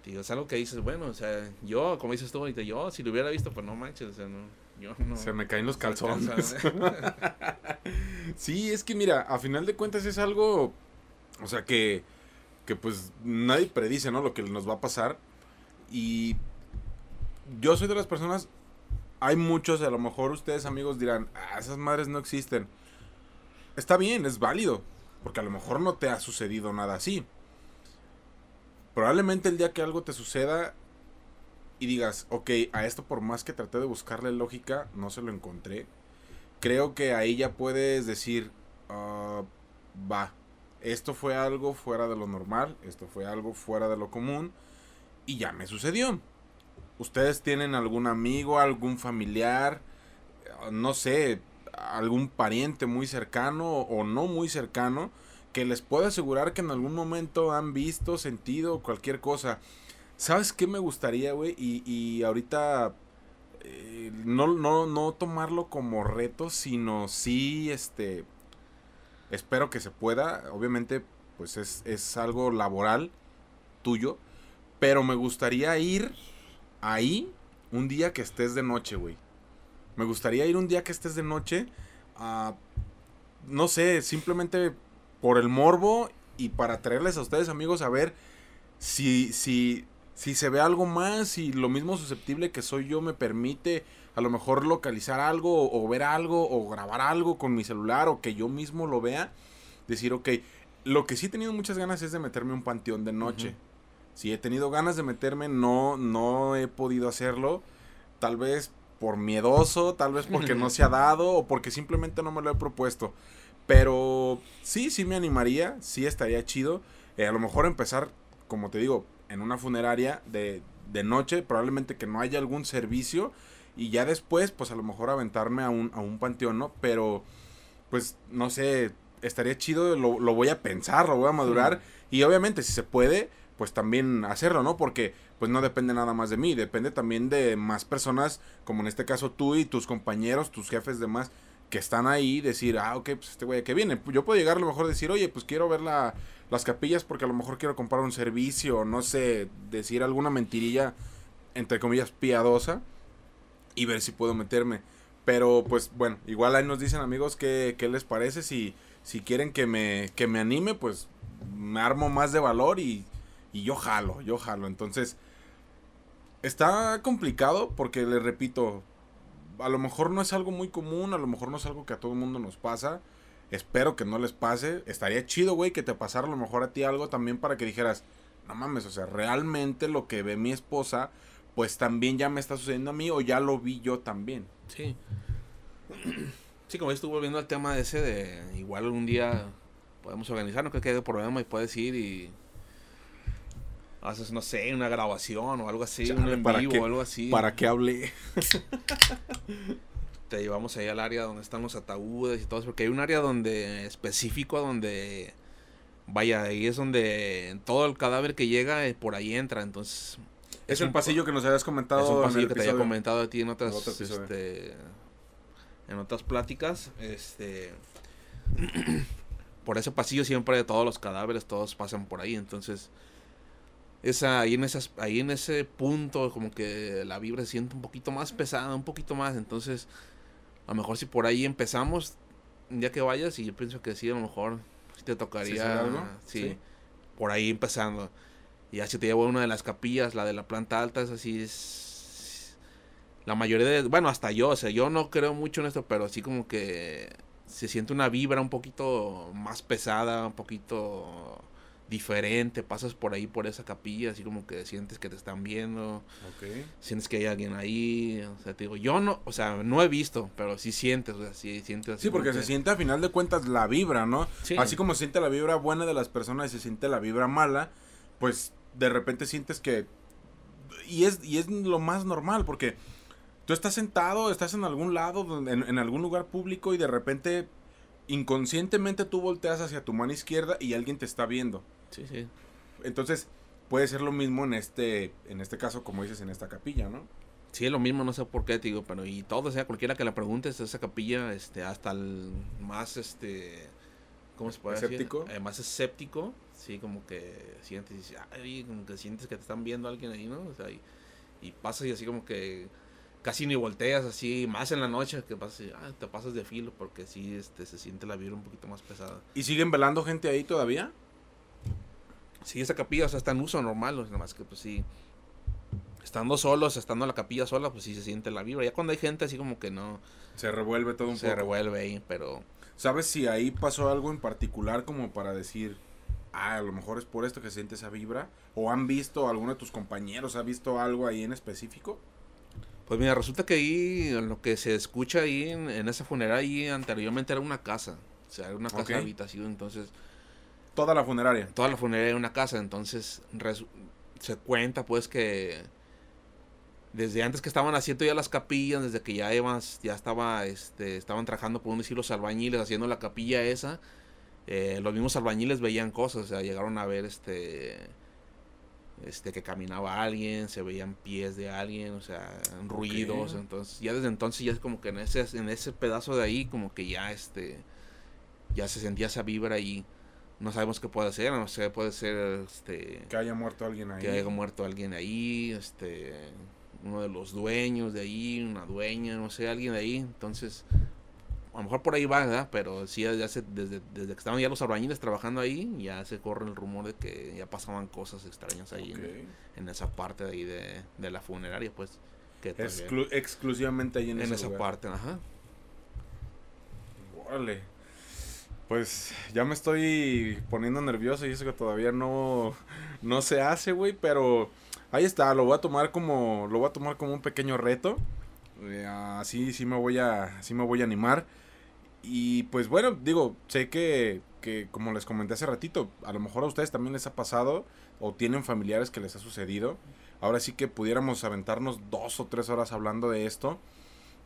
Tío, es algo que dices, bueno, o sea, yo, como dices tú ahorita, yo si lo hubiera visto, pues no manches, o sea, no, yo no. Se me caen los calzones. (laughs) sí, es que mira, a final de cuentas es algo, o sea, que, que pues nadie predice, ¿no? Lo que nos va a pasar. Y yo soy de las personas, hay muchos, a lo mejor ustedes amigos dirán, ah, esas madres no existen está bien, es válido, porque a lo mejor no te ha sucedido nada así. Probablemente el día que algo te suceda y digas, ok, a esto por más que traté de buscarle lógica, no se lo encontré. Creo que ahí ya puedes decir, uh, va, esto fue algo fuera de lo normal, esto fue algo fuera de lo común y ya me sucedió. Ustedes tienen algún amigo, algún familiar, no sé, algún pariente muy cercano o no muy cercano que les pueda asegurar que en algún momento han visto, sentido cualquier cosa. ¿Sabes qué me gustaría, güey? Y, y ahorita eh, no, no, no tomarlo como reto, sino sí, este, espero que se pueda. Obviamente, pues es, es algo laboral tuyo. Pero me gustaría ir ahí un día que estés de noche, güey. Me gustaría ir un día que estés de noche a, no sé, simplemente por el morbo y para traerles a ustedes amigos a ver si, si, si se ve algo más y lo mismo susceptible que soy yo me permite a lo mejor localizar algo o, ver algo o grabar algo con mi celular o que yo mismo lo vea. Decir, ok, lo que sí he tenido muchas ganas es de meterme un panteón de noche. Si he tenido ganas de meterme, no, no he podido hacerlo. Tal vez por miedoso, tal vez porque no se ha dado o porque simplemente no me lo he propuesto. Pero sí, sí me animaría, sí estaría chido. Eh, a lo mejor empezar, como te digo, en una funeraria de, de, noche, probablemente que no haya algún servicio. Y ya después, pues a lo mejor aventarme a un, a un panteón, ¿no? Pero, pues, no sé, estaría chido, lo, lo voy a pensar, lo voy a madurar. Y obviamente, si se puede, pues también hacerlo, ¿no? Porque pues no depende nada más de mí, depende también de más personas, como en este caso tú y tus compañeros, tus jefes demás, que están ahí, decir, ah, ok, pues este güey que viene. Yo puedo llegar a lo mejor decir, oye, pues quiero ver la, las capillas porque a lo mejor quiero comprar un servicio, no sé, decir alguna mentirilla, entre comillas, piadosa, y ver si puedo meterme. Pero pues bueno, igual ahí nos dicen amigos qué, qué les parece, si, si quieren que me, que me anime, pues me armo más de valor y y yo jalo, yo jalo. Entonces, está complicado porque le repito, a lo mejor no es algo muy común, a lo mejor no es algo que a todo el mundo nos pasa. Espero que no les pase. Estaría chido, güey, que te pasara a lo mejor a ti algo también para que dijeras, no mames, o sea, realmente lo que ve mi esposa, pues también ya me está sucediendo a mí o ya lo vi yo también. Sí. (clears throat) Sí, como estuvo volviendo al tema de ese de igual un día podemos organizar, no creo que haya problema y puedes ir y haces, no sé, una grabación o algo así, un en vivo o algo así. ¿Para qué hablé? (laughs) Te llevamos ahí al área donde están los ataúdes y todo eso, porque hay un área donde específico donde vaya, ahí es donde todo el cadáver que llega eh, por ahí entra, entonces es, el pasillo que nos habías comentado. Es un pasillo que te había comentado a ti en otras, este, en otras pláticas, este, (clears throat) por ese pasillo siempre todos los cadáveres, todos pasan por ahí, entonces esa, ahí, en esas, ahí en ese punto como que la vibra se siente un poquito más pesada, un poquito más. Entonces, a lo mejor si por ahí empezamos, un día que vayas, y yo pienso que sí, a lo mejor te tocaría, ¿Sí, por ahí empezando. Y así te llevo a una de las capillas, la de la planta alta, es así, es... La mayoría de... Bueno, hasta yo, o sea, yo no creo mucho en esto, pero sí como que se siente una vibra un poquito más pesada, un poquito diferente, pasas por ahí, por esa capilla, así como que sientes que te están viendo, Ok. sientes que hay alguien ahí, o sea, te digo, yo no, o sea, no he visto, pero sí sientes, o sea, sí sientes así Sí, porque se que- siente a final de cuentas la vibra, ¿no? Sí. Así como se siente la vibra buena de las personas y se siente la vibra mala, pues de repente sientes que... Y es, y es lo más normal, porque tú estás sentado, estás en algún lado, en algún lugar público y de repente inconscientemente tú volteas hacia tu mano izquierda y alguien te está viendo. Sí, sí. Entonces puede ser lo mismo en este, en este caso, como dices, en esta capilla, ¿no? Sí, es lo mismo, no sé por qué, te digo, pero y todo, o sea, cualquiera que le preguntes, esa capilla, este, hasta el más, este, ¿cómo se puede ¿Escéptico? decir? Eh, más escéptico, sí, como que sientes, ay, como que sientes que te están viendo alguien ahí, ¿no? O sea, y, y pasas y así como que casi ni volteas, así, más en la noche, que pasas ah, te pasas de filo, porque sí, este, se siente la vibra un poquito más pesada. ¿Y siguen velando gente ahí todavía? Sí, esa capilla, o sea, está en uso normal, nada más que pues sí. Estando solos, estando en la capilla sola, pues sí se siente la vibra. Ya cuando hay gente así como que no Se revuelve todo un se poco. revuelve ahí, pero ¿Sabes si ahí pasó algo en particular como para decir, ah, a lo mejor es por esto que se siente esa vibra? ¿O han visto, alguno de tus compañeros ha visto algo ahí en específico? Pues mira, resulta que ahí lo que se escucha ahí en, en esa funeraria ahí anteriormente era una casa. O sea, era una casa Ok. de habitación, entonces Toda la funeraria. toda la funeraria era una casa, entonces se cuenta pues que desde antes que estaban haciendo ya las capillas, desde que ya iban, ya estaba, este, estaban trabajando por un decir los albañiles haciendo la capilla esa, eh, los mismos albañiles veían cosas, o sea, llegaron a ver este, este que caminaba alguien, se veían pies de alguien, o sea, ruidos, entonces ya desde entonces ya es como que en ese, en ese pedazo de ahí como que ya este, ya se sentía esa vibra y no sabemos qué puede ser, no sé, puede ser este Que haya muerto alguien ahí. que haya muerto alguien ahí, este, uno de los dueños de ahí, una dueña, no sé, alguien de ahí, entonces, a lo mejor por ahí va, ¿verdad? Pero sí, ya se, desde, desde que estaban ya los albañiles trabajando ahí, ya se corre el rumor de que ya pasaban cosas extrañas ahí en, en esa parte de ahí de, de la funeraria, pues, que todavía- Exclu- exclusivamente ahí en, en esa lugar. parte, ajá. Órale. Pues ya me estoy poniendo nervioso y eso que todavía no, no se hace, güey, pero ahí está, lo voy a tomar como lo voy a tomar como un pequeño reto. Eh, así sí me voy a sí me voy a animar. Y pues bueno, digo, sé que, que como les comenté hace ratito, a lo mejor a ustedes también les ha pasado o tienen familiares que les ha sucedido. Ahora sí que pudiéramos aventarnos dos o tres horas hablando de esto.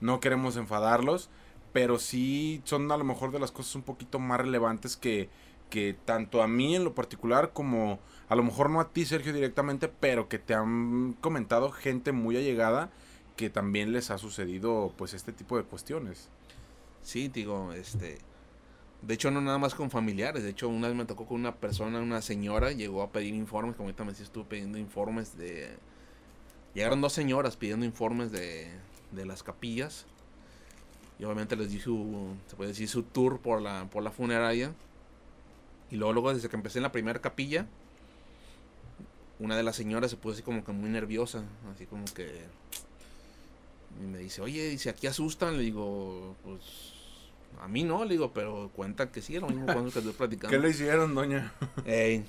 No queremos enfadarlos, pero sí son a lo mejor de las cosas un poquito más relevantes que, que tanto a mí en lo particular como a lo mejor no a ti Sergio directamente, pero que te han comentado gente muy allegada que también les ha sucedido pues este tipo de cuestiones. Sí, digo, este. De hecho, no nada más con familiares. De hecho, una vez me tocó con una persona, una señora, llegó a pedir informes. Como ahorita me decís, estuve pidiendo informes de. Llegaron dos señoras pidiendo informes de, de las capillas. Y obviamente les di su. Se puede decir su tour por la, por la funeraria. Y luego, luego, desde que empecé en la primera capilla, una de las señoras se puso así como que muy nerviosa. Así como que. Y me dice, oye, dice, aquí asustan. Le digo, pues. A mí no, le digo, pero cuenta que sí, lo mismo cuando que estoy (laughs) platicando. ¿Qué le hicieron, doña? Ey,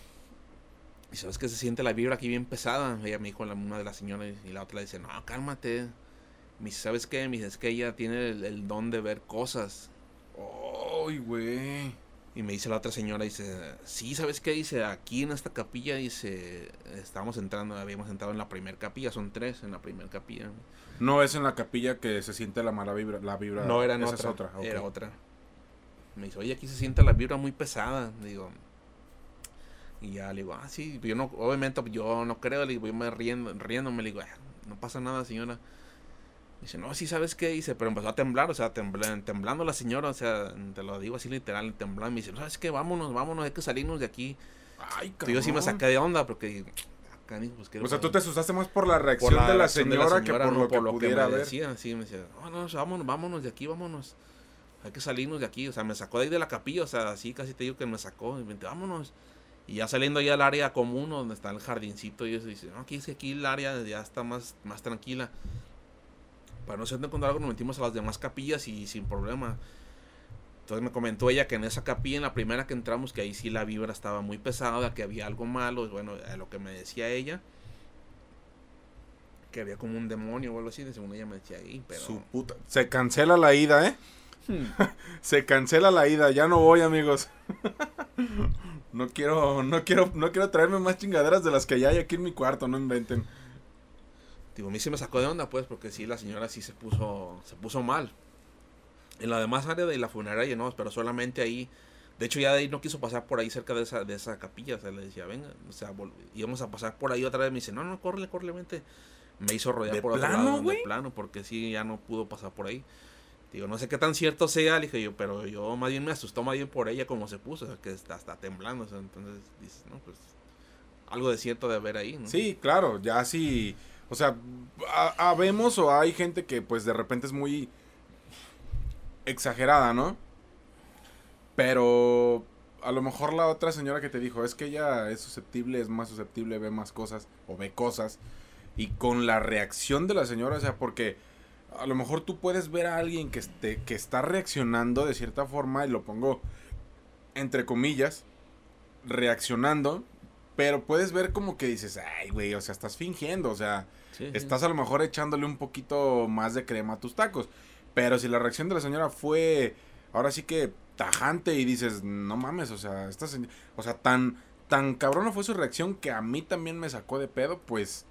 y sabes que se siente la vibra aquí bien pesada. Ella me dijo la, una de las señoras y la otra le dice, no, cálmate. Me dice, ¿sabes qué? Me dice, es que ella tiene el, el don de ver cosas. Ay, güey. Y me dice la otra señora, dice, sí, ¿sabes qué? Dice, aquí en esta capilla, dice, estamos entrando, habíamos entrado en la primera capilla, son tres en la primera capilla. No es en la capilla que se siente la mala vibra, la vibra. No, era en esa otra, es otra. era otra. Me dice, oye, aquí se siente la vibra muy pesada. Digo, y ya le digo, ah, sí, yo no, obviamente yo no creo, le digo, yo me riendo, riéndome, le digo, "Ah, no pasa nada, señora. Dice, no, sí, ¿sabes qué? Dice, pero empezó a temblar, o sea, tembla- temblando la señora, o sea, te lo digo así literal, temblando. Me dice, ¿sabes qué? Vámonos, vámonos, hay que salirnos de aquí. Ay, Entonces, yo sí me cabrón. saqué de onda, porque, acá, pues, ¿qué O sea, tú te asustaste más por la Por reacción de, la reacción señora que por no lo que pudiera me ver. decía, sí, me decía, no, no, vámonos, vámonos de aquí, vámonos. Hay que salirnos de aquí, o sea, me sacó de ahí de la capilla, o sea, así casi te digo que me sacó, y me dice, vámonos. Y ya saliendo ya al área común, donde está el jardincito, y eso, dice, no, aquí, sí, aquí el área ya está más, más tranquila. Para no ser de encontrar algo, nos metimos a las demás capillas y sin problema. Entonces me comentó ella que en esa capilla, en la primera que entramos, que ahí sí la vibra estaba muy pesada, que había algo malo, bueno, a lo que me decía ella, que había como un demonio o algo así, según ella me decía ahí, pero... Su puta. Se cancela la ida, ¿eh? (laughs) Se cancela la ida, ya no voy, amigos. (laughs) no quiero, no quiero, no quiero traerme más chingaderas de las que ya hay aquí en mi cuarto, no inventen. Digo, a mí sí me sacó de onda, pues, porque sí, la señora sí se puso, se puso mal. En la demás área de la funeraria no, pero solamente ahí. De hecho, ya de ahí no quiso pasar por ahí cerca de esa, de esa capilla. O sea, le decía, venga, o sea, íbamos a pasar por ahí otra vez. Me dice, no, no, córrele, córrele, vente. Me hizo rodear por otro lado, de plano, porque sí, ya no pudo pasar por ahí. Digo, no sé qué tan cierto sea, le dije yo, pero yo más bien me asustó más bien por ella como se puso, o sea, que está, está temblando, o sea, entonces dices, no, pues algo de cierto de haber ahí, ¿no? Sí, claro, ya sí, o sea, habemos o hay gente que pues de repente es muy exagerada, ¿no? Pero a lo mejor la otra señora que te dijo, es que ella es susceptible, es más susceptible, ve más cosas o ve cosas. Y con la reacción de la señora, o sea, porque a lo mejor tú puedes ver a alguien que, esté, que está reaccionando de cierta forma, y lo pongo entre comillas, reaccionando, pero puedes ver como que dices, ay, güey, o sea, estás fingiendo, o sea, estás a lo mejor echándole un poquito más de crema a tus tacos. Pero si la reacción de la señora fue, ahora sí que tajante y dices, no mames, o sea, esta o sea, tan, tan cabrona fue su reacción que a mí también me sacó de pedo, pues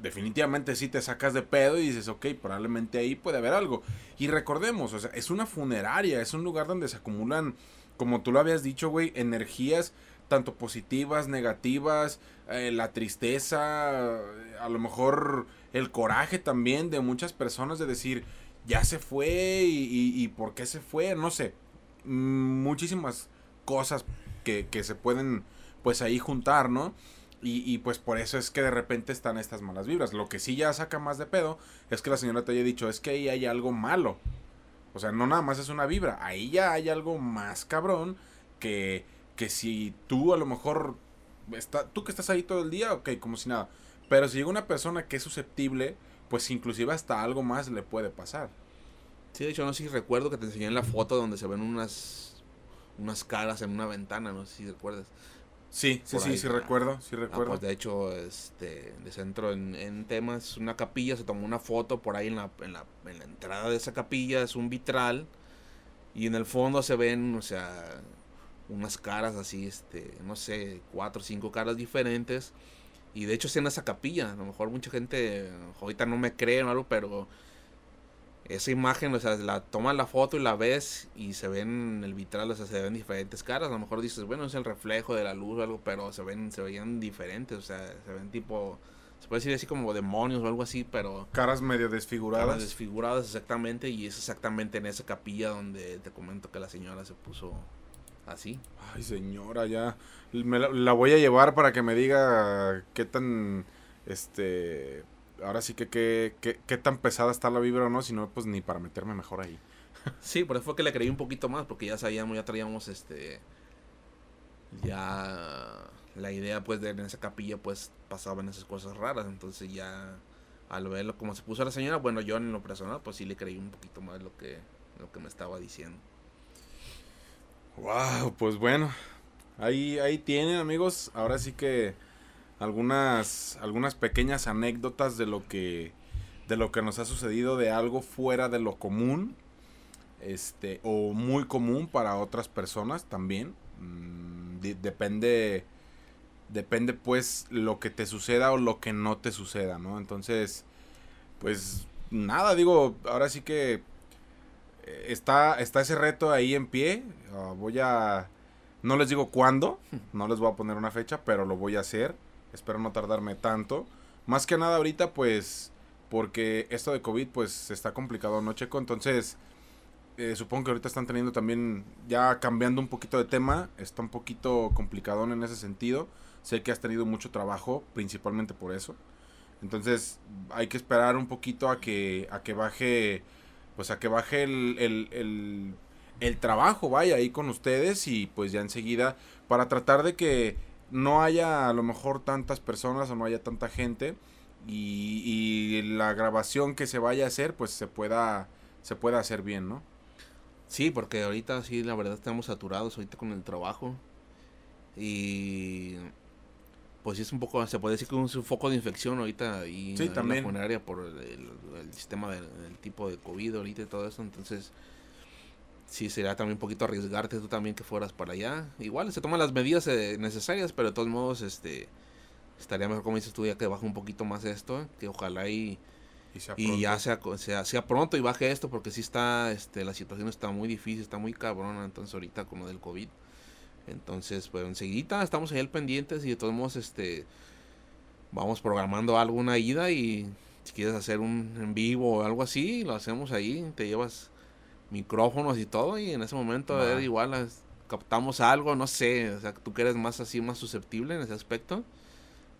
definitivamente sí te sacas de pedo y dices, ok, probablemente ahí puede haber algo. Y recordemos, o sea, es una funeraria, es un lugar donde se acumulan, como tú lo habías dicho, güey, energías tanto positivas, negativas, eh, la tristeza, a lo mejor el coraje también de muchas personas de decir, ya se fue y, y, por qué se fue, no sé, muchísimas cosas que, que se pueden pues ahí juntar, ¿no? Y, pues por eso es que de repente están estas malas vibras. Lo que sí ya saca más de pedo es que la señora te haya dicho, es que ahí hay algo malo. O sea, no nada más es una vibra, ahí ya hay algo más cabrón que, que si tú a lo mejor, está, tú que estás ahí todo el día, ok, como si nada. Pero si llega una persona que es susceptible, pues inclusive hasta algo más le puede pasar. Sí, de hecho, no sé si recuerdo que te enseñé en la foto donde se ven unas, unas caras en una ventana, no sé si recuerdas. Sí, sí, sí, sí recuerdo, sí ah, recuerdo. pues de hecho, este, de centro en, en temas, una capilla, se tomó una foto por ahí en la, en la, en la entrada de esa capilla, es un vitral, y en el fondo se ven, o sea, unas caras así, este, no sé, cuatro o cinco caras diferentes, y de hecho es en esa capilla, a lo mejor mucha gente ahorita no me cree o algo, pero esa imagen, o sea, la toman la foto y la ves y se ven en el vitral, o sea, se ven diferentes caras. A lo mejor dices, bueno, es el reflejo de la luz o algo, pero se ven, se veían diferentes, o sea, se ven tipo, se puede decir así como demonios o algo así, pero... Caras medio desfiguradas. Caras desfiguradas, exactamente, y es exactamente en esa capilla donde te comento que la señora se puso así. Ay, señora, ya. Me la voy a llevar para que me diga qué tan, este ahora sí que qué tan pesada está la vibra o no, sino pues ni para meterme mejor ahí. (laughs) Sí, por eso fue que le creí un poquito más, porque ya sabíamos, ya traíamos este. Ya. La idea, pues, de en esa capilla, pues, pasaban esas cosas raras. Entonces, ya. Al verlo como se puso la señora, bueno, yo en lo personal, pues sí le creí un poquito más lo que, lo que me estaba diciendo. Wow, pues bueno. Ahí, ahí tienen, amigos. Ahora sí que algunas, algunas pequeñas anécdotas de lo que de lo que nos ha sucedido de algo fuera de lo común este o muy común para otras personas también mm, depende depende pues lo que te suceda o lo que no te suceda no entonces pues nada digo ahora sí que está está ese reto ahí en pie ah, voy a no les digo cuándo no les voy a poner una fecha pero lo voy a hacer Espero no tardarme tanto. Más que nada ahorita, pues, porque esto de COVID, pues, está complicado, ¿no, Checo? Entonces, eh, supongo que ahorita están teniendo también, ya cambiando un poquito de tema, está un poquito complicado en ese sentido. Sé que has tenido mucho trabajo, principalmente por eso. Entonces, hay que esperar un poquito a que, a que baje, pues, a que baje el, el, el, trabajo, vaya, ahí con ustedes y pues ya enseguida, para tratar de que no haya a lo mejor tantas personas o no haya tanta gente y, la grabación que se vaya a hacer pues se pueda se pueda hacer bien, ¿no? Sí, porque ahorita sí, la verdad estamos saturados ahorita con el trabajo. Y pues sí es un poco, se puede decir que es un foco de infección ahorita Sí, en también. la funeraria por el, el sistema del, tipo de COVID ahorita y todo eso. Entonces, sí sería también un poquito arriesgarte tú también que fueras para allá. Igual se toman las medidas eh, necesarias, pero de todos modos, este estaría mejor como dices tú ya que baje un poquito más esto, que ojalá y Y, sea y ya sea, sea, sea pronto y baje esto porque sí está, este, la situación está muy difícil, está muy cabrona, entonces ahorita con lo del COVID. Entonces, pues enseguida estamos ahí al pendientes y de todos modos, este, vamos programando alguna ida y si quieres hacer un en vivo o algo así, lo hacemos ahí, te llevas micrófonos y todo y en ese momento a ver igual las- captamos algo, no sé, o sea, tú que eres más así, más susceptible en ese aspecto.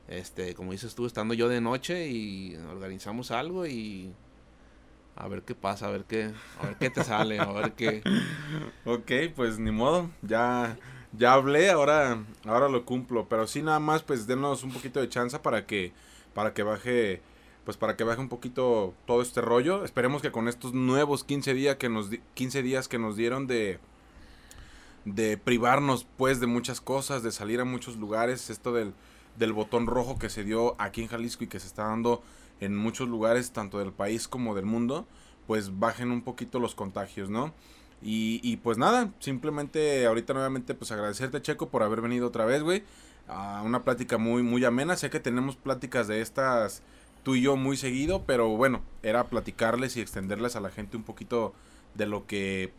Este, como dices tú, estando yo de noche y organizamos algo y a ver qué pasa, a ver qué, a ver qué te sale, a ver qué. (laughs) Ok, pues ni modo, ya, ya hablé, ahora, ahora lo cumplo, pero sí nada más pues denos un poquito de chance para que, para que baje, pues para que baje un poquito todo este rollo, esperemos que con estos nuevos 15 días que nos, di- 15 días que nos dieron de, de privarnos pues de muchas cosas, de salir a muchos lugares, esto del, del botón rojo que se dio aquí en Jalisco y que se está dando en muchos lugares, tanto del país como del mundo, pues bajen un poquito los contagios, ¿no? Y, y pues nada, simplemente ahorita nuevamente pues agradecerte Checo por haber venido otra vez, güey. A una plática muy, muy amena. Sé que tenemos pláticas de estas tú y yo muy seguido, pero bueno, era platicarles y extenderles a la gente un poquito de lo que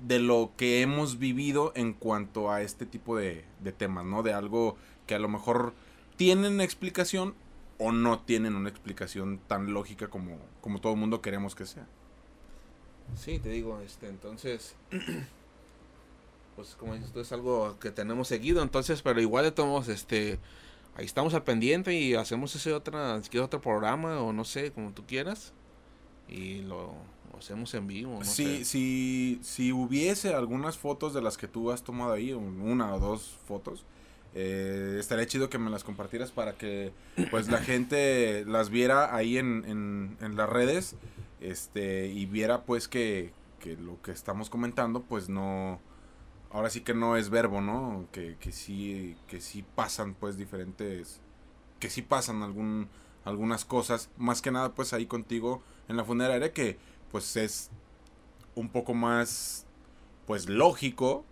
de lo que hemos vivido en cuanto a este tipo de, de temas, ¿no? De algo que a lo mejor tienen explicación o no tienen una explicación tan lógica como, como todo el mundo queremos que sea. Sí, te digo, este, entonces, (clears throat) pues como dices tú, es algo que tenemos seguido, entonces, pero igual de todos este, ahí estamos al pendiente y hacemos ese otra, si otro programa o no sé, como tú quieras, y lo, hacemos en vivo, no si, sé. si, si hubiese algunas fotos de las que tú has tomado ahí, un- una o dos fotos, eh, estaría chido que me las compartieras para que pues la gente las viera ahí en, en, en las redes este y viera pues que, que lo que estamos comentando pues no ahora sí que no es verbo no que, que sí que sí pasan pues diferentes que sí pasan algún algunas cosas. Más que nada pues ahí contigo en la funeraria que pues es un poco más pues lógico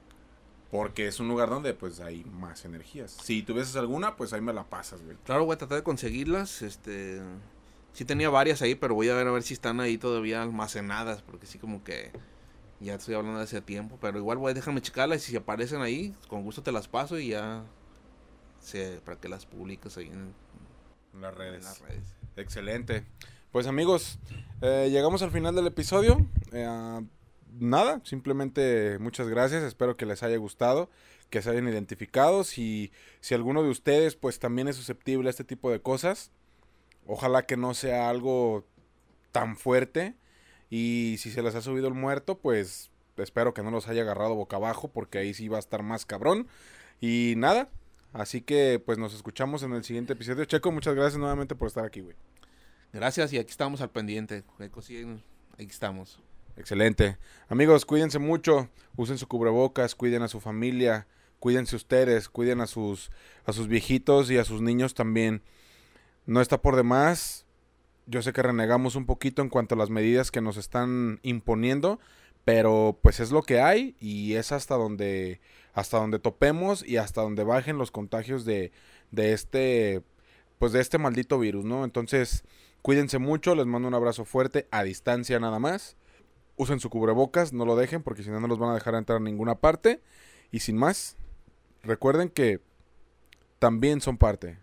porque es un lugar donde pues hay más energías. Si tuvieses alguna, pues ahí me la pasas, güey. Claro, voy a tratar de conseguirlas, este, sí tenía varias ahí, pero voy a ver a ver si están ahí todavía almacenadas, porque sí como que ya estoy hablando de ese tiempo, pero igual voy a déjame checarlas y si aparecen ahí, con gusto te las paso y ya sé para que las publiques ahí en, En las en redes. las redes. Excelente. Pues amigos, eh, llegamos al final del episodio. Eh, nada, simplemente muchas gracias. Espero que les haya gustado, que se hayan identificado. Si, si alguno de ustedes pues también es susceptible a este tipo de cosas, ojalá que no sea algo tan fuerte. Y si se les ha subido el muerto, pues espero que no los haya agarrado boca abajo, porque ahí sí va a estar más cabrón. Y nada, así que pues nos escuchamos en el siguiente episodio. Checo, muchas gracias nuevamente por estar aquí, güey. Gracias y aquí estamos al pendiente. Aquí estamos. Excelente. Amigos, cuídense mucho, usen su cubrebocas, cuiden a su familia, cuídense ustedes, cuiden a sus a sus viejitos y a sus niños también. No está por demás. Yo sé que renegamos un poquito en cuanto a las medidas que nos están imponiendo, pero pues es lo que hay y es hasta donde hasta donde topemos y hasta donde bajen los contagios de de este pues de este maldito virus, ¿no? Entonces, cuídense mucho, les mando un abrazo fuerte a distancia nada más usen su cubrebocas, no lo dejen porque si no no los van a dejar entrar a ninguna parte. Y sin más, recuerden que también son parte